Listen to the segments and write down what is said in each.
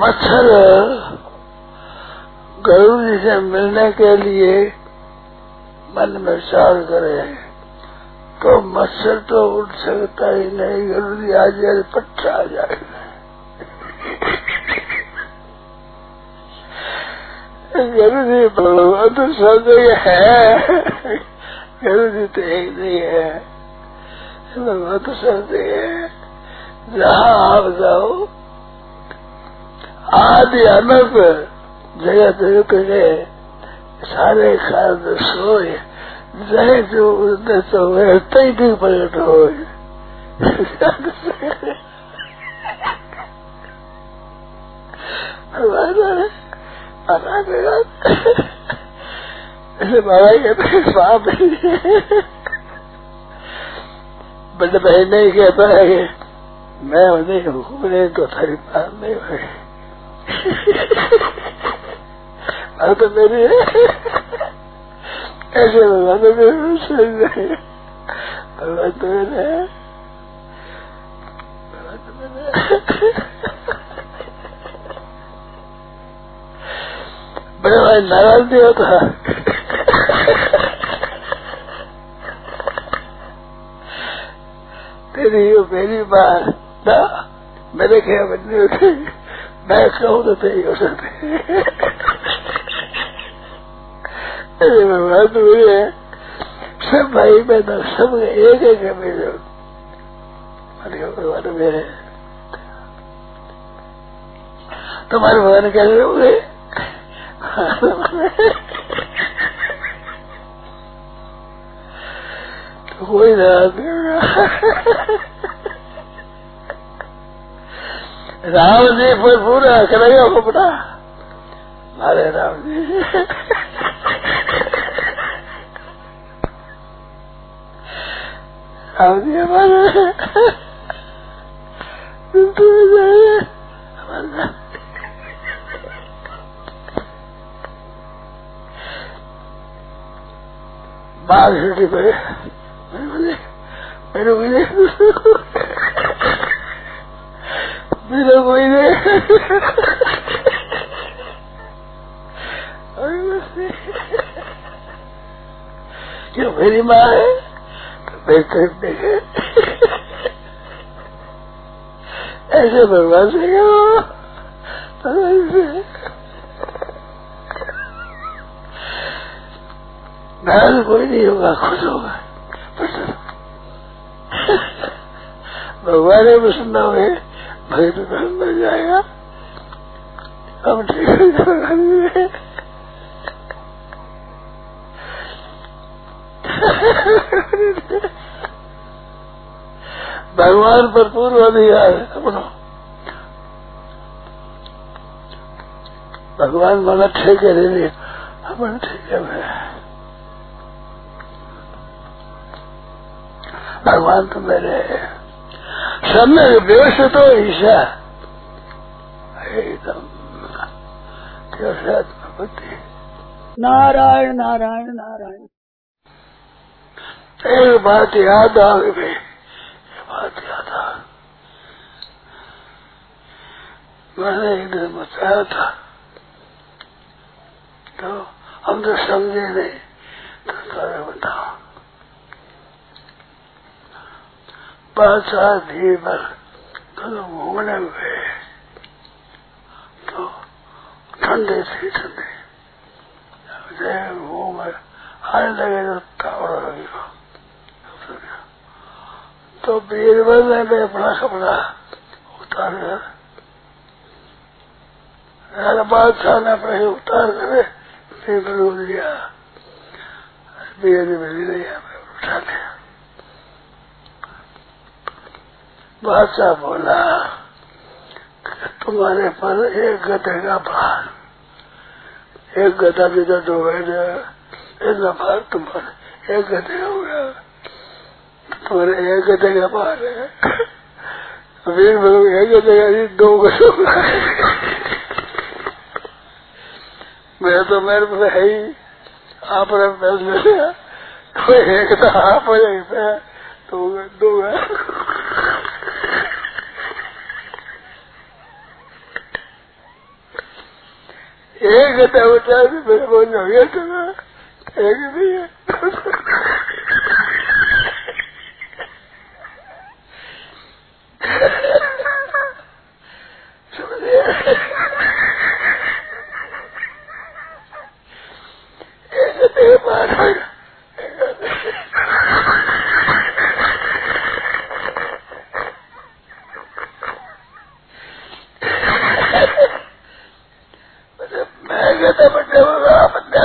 मच्छर गरुड़ जी से मिलने के लिए मन में विचार करे तो मच्छर तो उठ सकता ही नहीं, गरुड़ जी आज आज पट्टा आ जाएगा गुरु जी भगवान तो सब है। गुरु जी तो एक नहीं है। भगवान तो सब है। जहाँ आप जाओ आदि अनंत जगह जगह के सारे खाद सोए। जय जो उदय तो भी प्रकट हो बड़े बहन नहीं कहता है मैं उन्हें हुक्म नहीं तो थारी बात नहीं हुई बात तो मेरी है ऐसे भगवान भगवान तो मेरे है बड़े भाई नाराज़ नहीं होता। तेरी मेरी बात ना मेरे क्या बनने होते मैं कहूँ तो तेरी हो सकते भगवान तो मेरे सब भाई बहन सब एक एक है मेरे भगवान मेरे तुम्हारे भगवान कैसे होंगे कोई राम जी पर पूरा करेगा कपड़ा हमारे राम जी। राम जी, हमारे बाल छुट्टी पे मेरे मुझे मेरा क्यों मेरी माँ है तो मैं कर देखे ऐसे भगवान से नाराज़ कोई नहीं होगा, खुश होगा। भगवान है प्रसन्न हुए। भगत प्रसन्न हो जाएगा। हम ठीक है भगवान पर पूर्व अधिकार है, अपना। भगवान माना ठेके ले लिए अपने ठेके में भगवान तो मेरे सम्य व्यवस्थित तो ईशा एकदम बुद्धि नारायण नारायण नारायण। एक बात याद आ गई बात याद आ मैंने एक दिन बताया था। तो हम तो समझे नहीं तो तुम्हें बताओ बादशाह धीरे पर कल घूमने तो ठंडे थी, ठंडे। घूम आने लगे तो तावड़ लगी। तो बीरबल ने अपना कपड़ा उतार कर बादशाह ने अपने उतार कर बीरबल दिया। बीर मिली नहीं उठा लिया। बादशाह बोला, तुम्हारे पर एक गधे का भार, एक गधा भी तो दो गए इतना भार तुम्हारे, एक गधे हो गया तुम्हारे एक गधे का भार है। वीर बोलो एक गधे का दो गधे मैं तो मेरे पे है ही, आप एक तो आप हो जाए तो दो एक गदा उठा मेरे बोल हो एक भी है एक बार मैं कहता बच्चे बोला बच्चा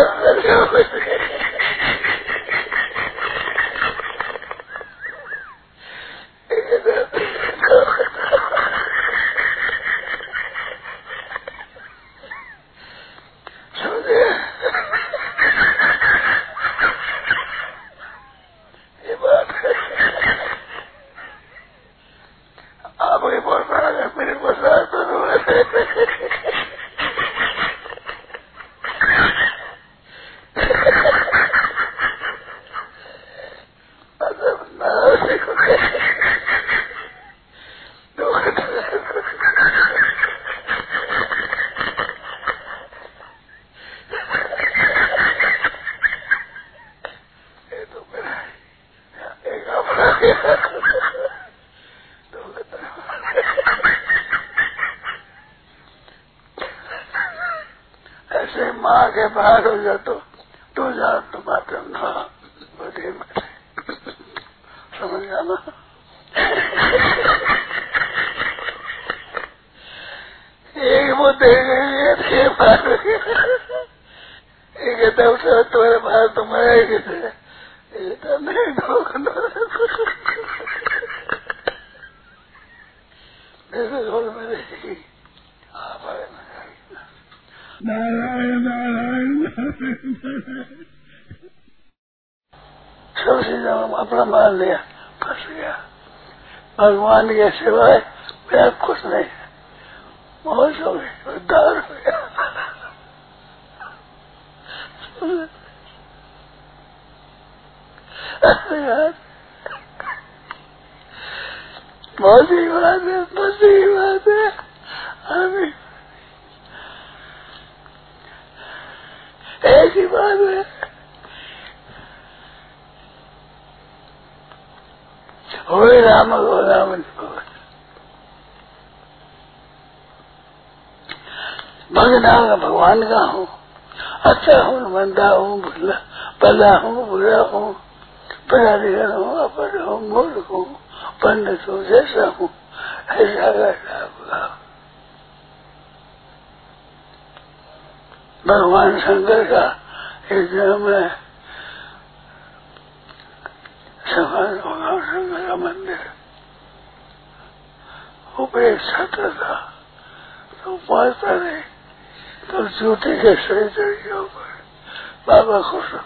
ये बात है आप ये बोल रहा है मेरे पास आ तो ऐसे माँ के बाहर हो जा तो तो जा तो बात ना बड़े मत समझ गया ना एक वो दे गई थे बाहर एक कहता उठा तुम्हारे बाहर तुम्हारे कहते ये तो नहीं ढोकना मेरे नारायण नारायण सबसे ज़्यादा अपना मान लिया फंस गया। भगवान के सिवाय मेरा कुछ नहीं। है मौज हो गई उद्धार हो गया। यार बहुत ही बात है बहुत ही बात है आमीन एक बात है हो राम हो राम भगना भगवान का हूँ। अच्छा हूँ, मंदा हूँ, भला हूँ, बुरा हूँ पराधीन हूँ अपर हूँ, मूर्ख हूँ, पंडित हूँ, जैसा हूँ, ऐसा करना होगा भगवान शंकर का एक जन्म है। समान भगवान शंकर का मंदिर। ऊपर एक छत्र था। तो पहुँचता नहीं तो जूते के सही गया ऊपर बाबा खुश हो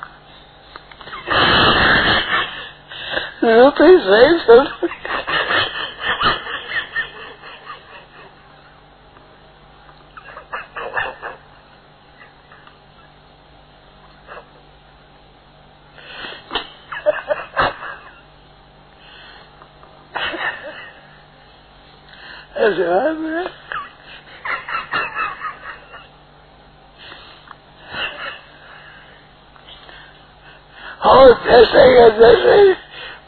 जूते सही चढ़ ऐसे हाथ में और जैसे ही, जैसे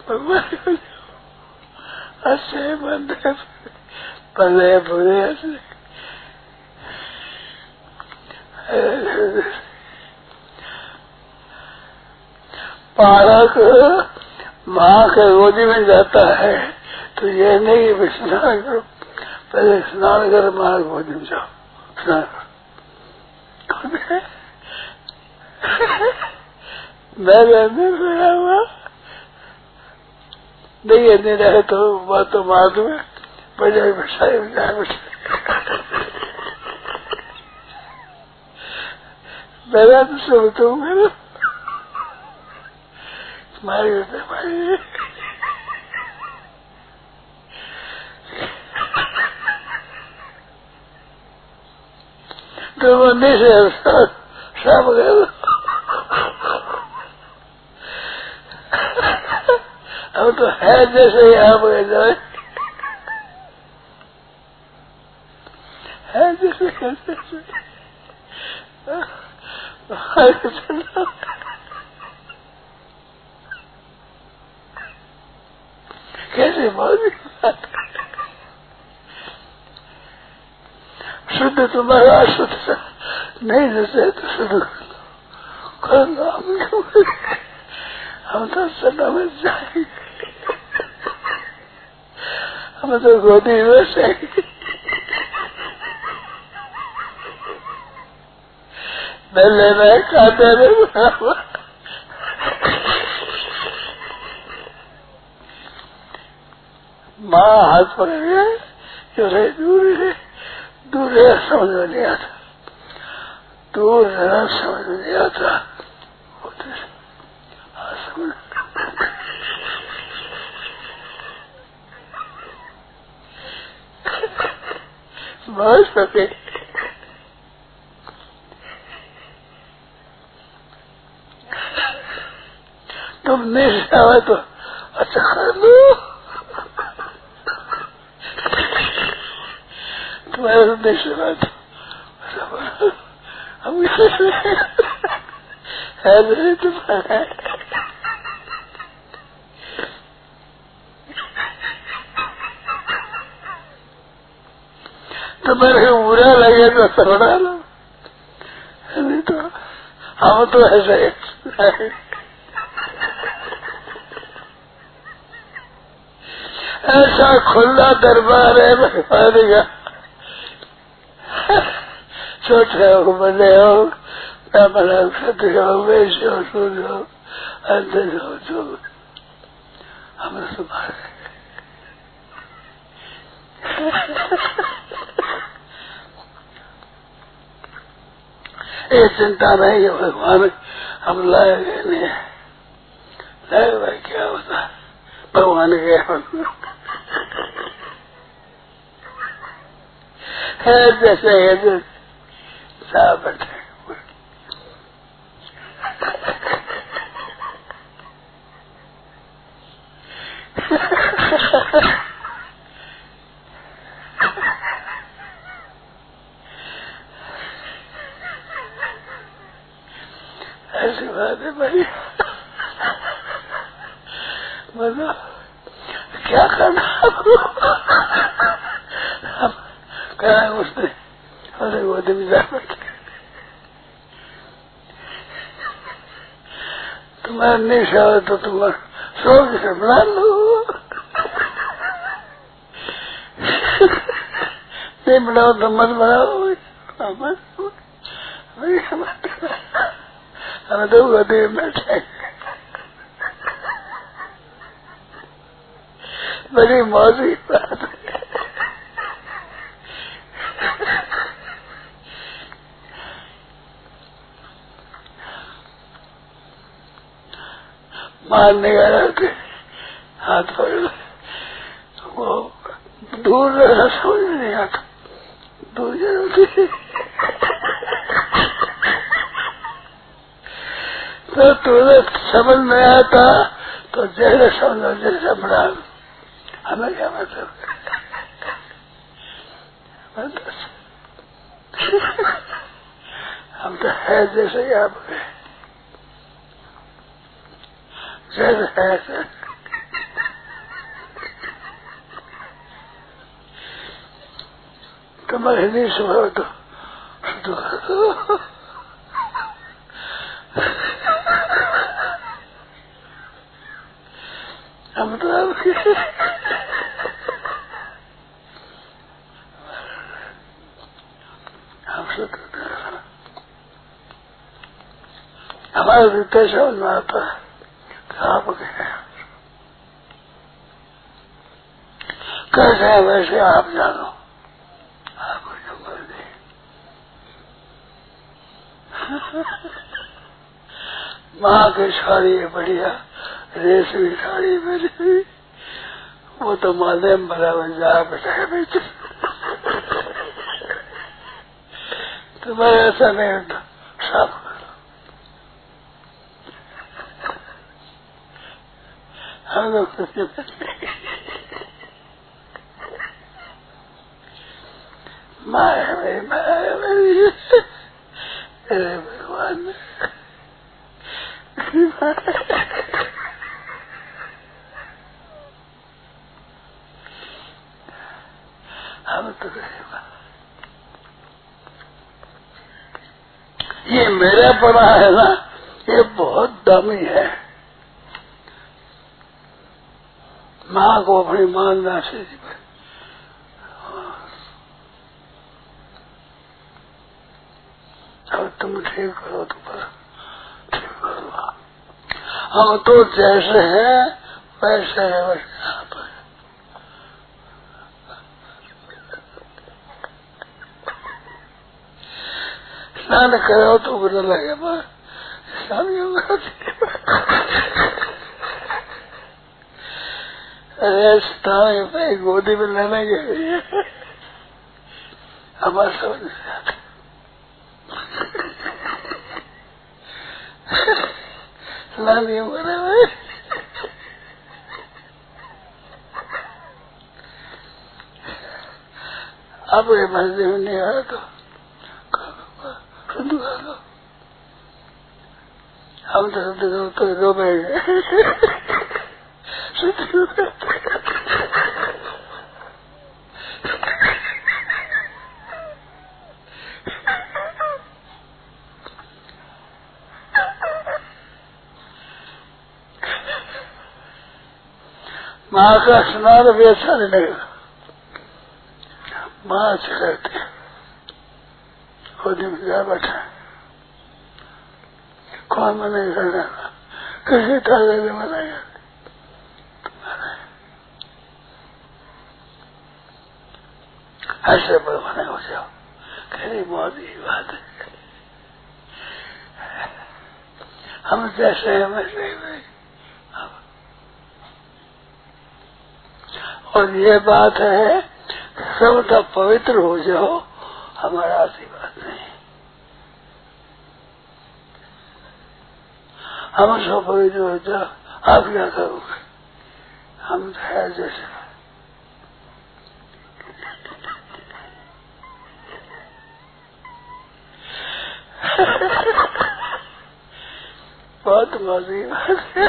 भगवान को अच्छे बंदे भले बुरे बालक माँ के गोदी में जाता है तो ये नहीं कि स्नान करो। पहले स्नान कर, माँ के गोदी में जाओ। स्नान करो। मैं अंदर गया हुआ। नहीं, अंदर रहे तो बात तो मार दूँगा बजाय बसाई बजाय मेरा तो सब तो मेरा मारी होते मारी। तो मंदिर से सब गए अब तो है जैसे ही जाए है। जैसे कैसे मौजी शुद्ध तुम्हारा अशुद्ध नहीं जैसे तो शुद्ध कर लो हम तो सदा में जाएँगे। हम तो गोदी में से पहले में खाते में माँ हाथ गए जो रहे, दूर है दूर है समझ में नहीं आता। दूर समझ में नहीं आता। बहुत सके तुम नहीं आवे तो अच्छा कर लो तुम्हारे उद्देश्य बात हम है नहीं तुम्हारा बुरा तो समझा लो। नहीं तो हम तो ऐसे ऐसा खुला दरबार है छोटे हो बड़े हो। ब्राह्मण हो हम तुम्हारे ये चिंता है भगवान हम लाए गए नहीं लाए भाई क्या होता भगवान है जैसे है साहब बैठे ऐसी बात है भाई मतलब क्या करना अब कहा उसने अरे वो दिन जा निशा हो तो तुम्हारा सो से बना लो। नहीं बनाओ तो मत बनाओ। हमें तो गति बैठे बड़ी मौजी बात मारने का रहते हाथ पकड़ वो दूर रहना समझ नहीं आता। दूर तो तुम्हें समझ में आता तो जैसे समझो, जैसे बड़ा हमें क्या मतलब? हम तो है जैसे आप ऐसे तुम्हारे नहीं सुनो तो दुख हम तो आपके हमसे तो हमारे वित्त समझ में आता है। आप गए कैसे है, वैसे आप जानो आपको जो कर दे। माँ की साड़ी है बढ़िया, रेशमी साड़ी मेरी वो तो माध्यम बराबर जा बैठा बेच तुम्हारे ऐसा नहीं होता साफ़ अरे भगवान हम तो ये मेरा पड़ा है ना ये बहुत दामी है। माँ को अपनी मानना से अब तुम ठीक करो तो पर ठीक करो। हम तो जैसे हैं, वैसे है, वैसे पर स्नान करो तो बुरा लगे पर स्नान अरे स्नान पे गोदी में लेने के लिए। हमारा समझ क्यों करे भाई। अब ये मस्जिद में नहीं आया तो कर लो हम तो करो तो रो बैठे शुद्ध माँ का स्नान भी अच्छा नहीं लगेगा माँ अच्छी करती है गोदी में जा बैठा कौन मना करना किसी तरह से मना ऐसे पर मना हो जाओ कहीं बहुत ही बात है हम जैसे हैं वैसे ही नहीं और ये बात है सब तब पवित्र हो जाओ, हमारा आशीर्वाद नहीं। हम सब पवित्र हो जाओ, आप क्या करोगे? हम तो है जैसे। बहुत मजी बात है।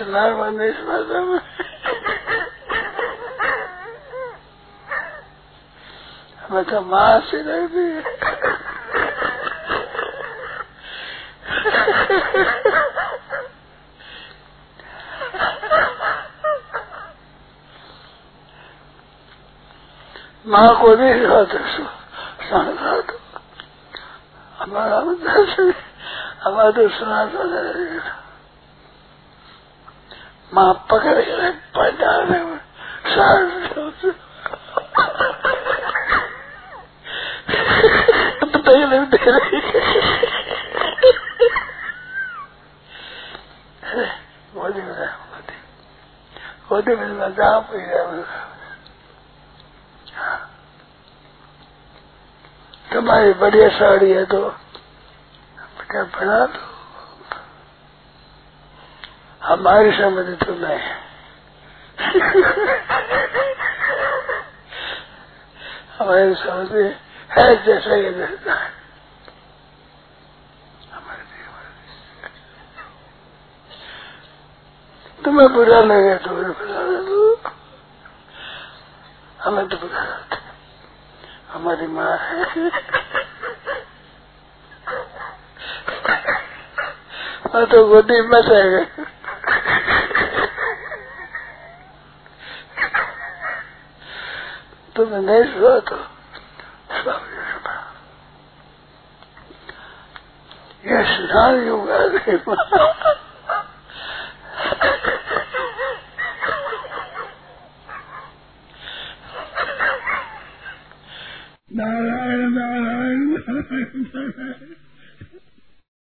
स्नान बंद इस भाषा में हमें तो माँ से है माँ को नहीं हमारा हमारा तो सुना था। माँ पकड़ के में पता दे रहा तुम्हारी बढ़िया साड़ी है तो क्या बना दो? हमारी समझ तो नहीं। हमारी समझ है जैसा ये रहता है। तुम्हें बुरा लगे तो बुरा दो हमें तो बुरा लगता हमारी माँ है। मैं तो गोदी में गए में नहीं सुना तो ये स्नान युग आ